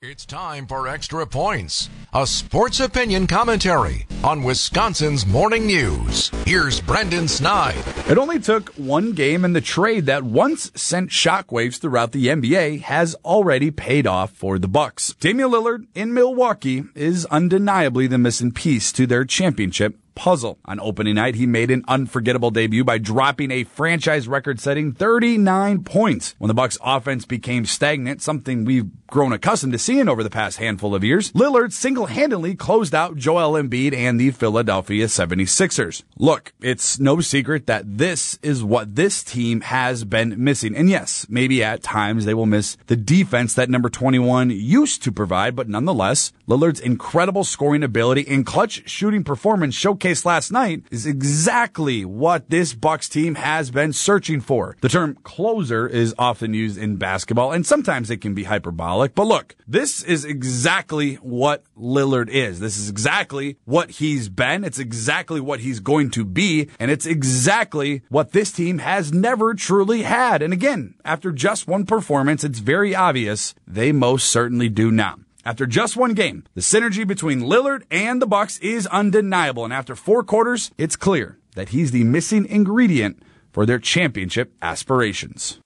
It's time for Extra Points, a sports opinion commentary on Wisconsin's morning news. Here's Brendan Snide. It only took one game, and the trade that once sent shockwaves throughout the NBA has already paid off for the Bucks. Damian Lillard in Milwaukee is undeniably the missing piece to their championship puzzle. On opening night, he made an unforgettable debut by dropping a franchise record-setting 39 points. When the Bucks offense became stagnant, something we've grown accustomed to seeing over the past handful of years, Lillard single-handedly closed out Joel Embiid and the Philadelphia 76ers. Look, it's no secret that this is what this team has been missing. And yes, maybe at times they will miss the defense that number 21 used to provide, but nonetheless, Lillard's incredible scoring ability and clutch shooting performance showcased last night is exactly what this Bucks team has been searching for. The term closer is often used in basketball and sometimes it can be hyperbolic, but look, this is exactly what Lillard is. This is exactly what he's been. It's exactly what he's going to be. And it's exactly what this team has never truly had. And again, after just one performance, it's very obvious they most certainly do now. After just one game, the synergy between Lillard and the Bucks is undeniable, and after four quarters, it's clear that he's the missing ingredient for their championship aspirations.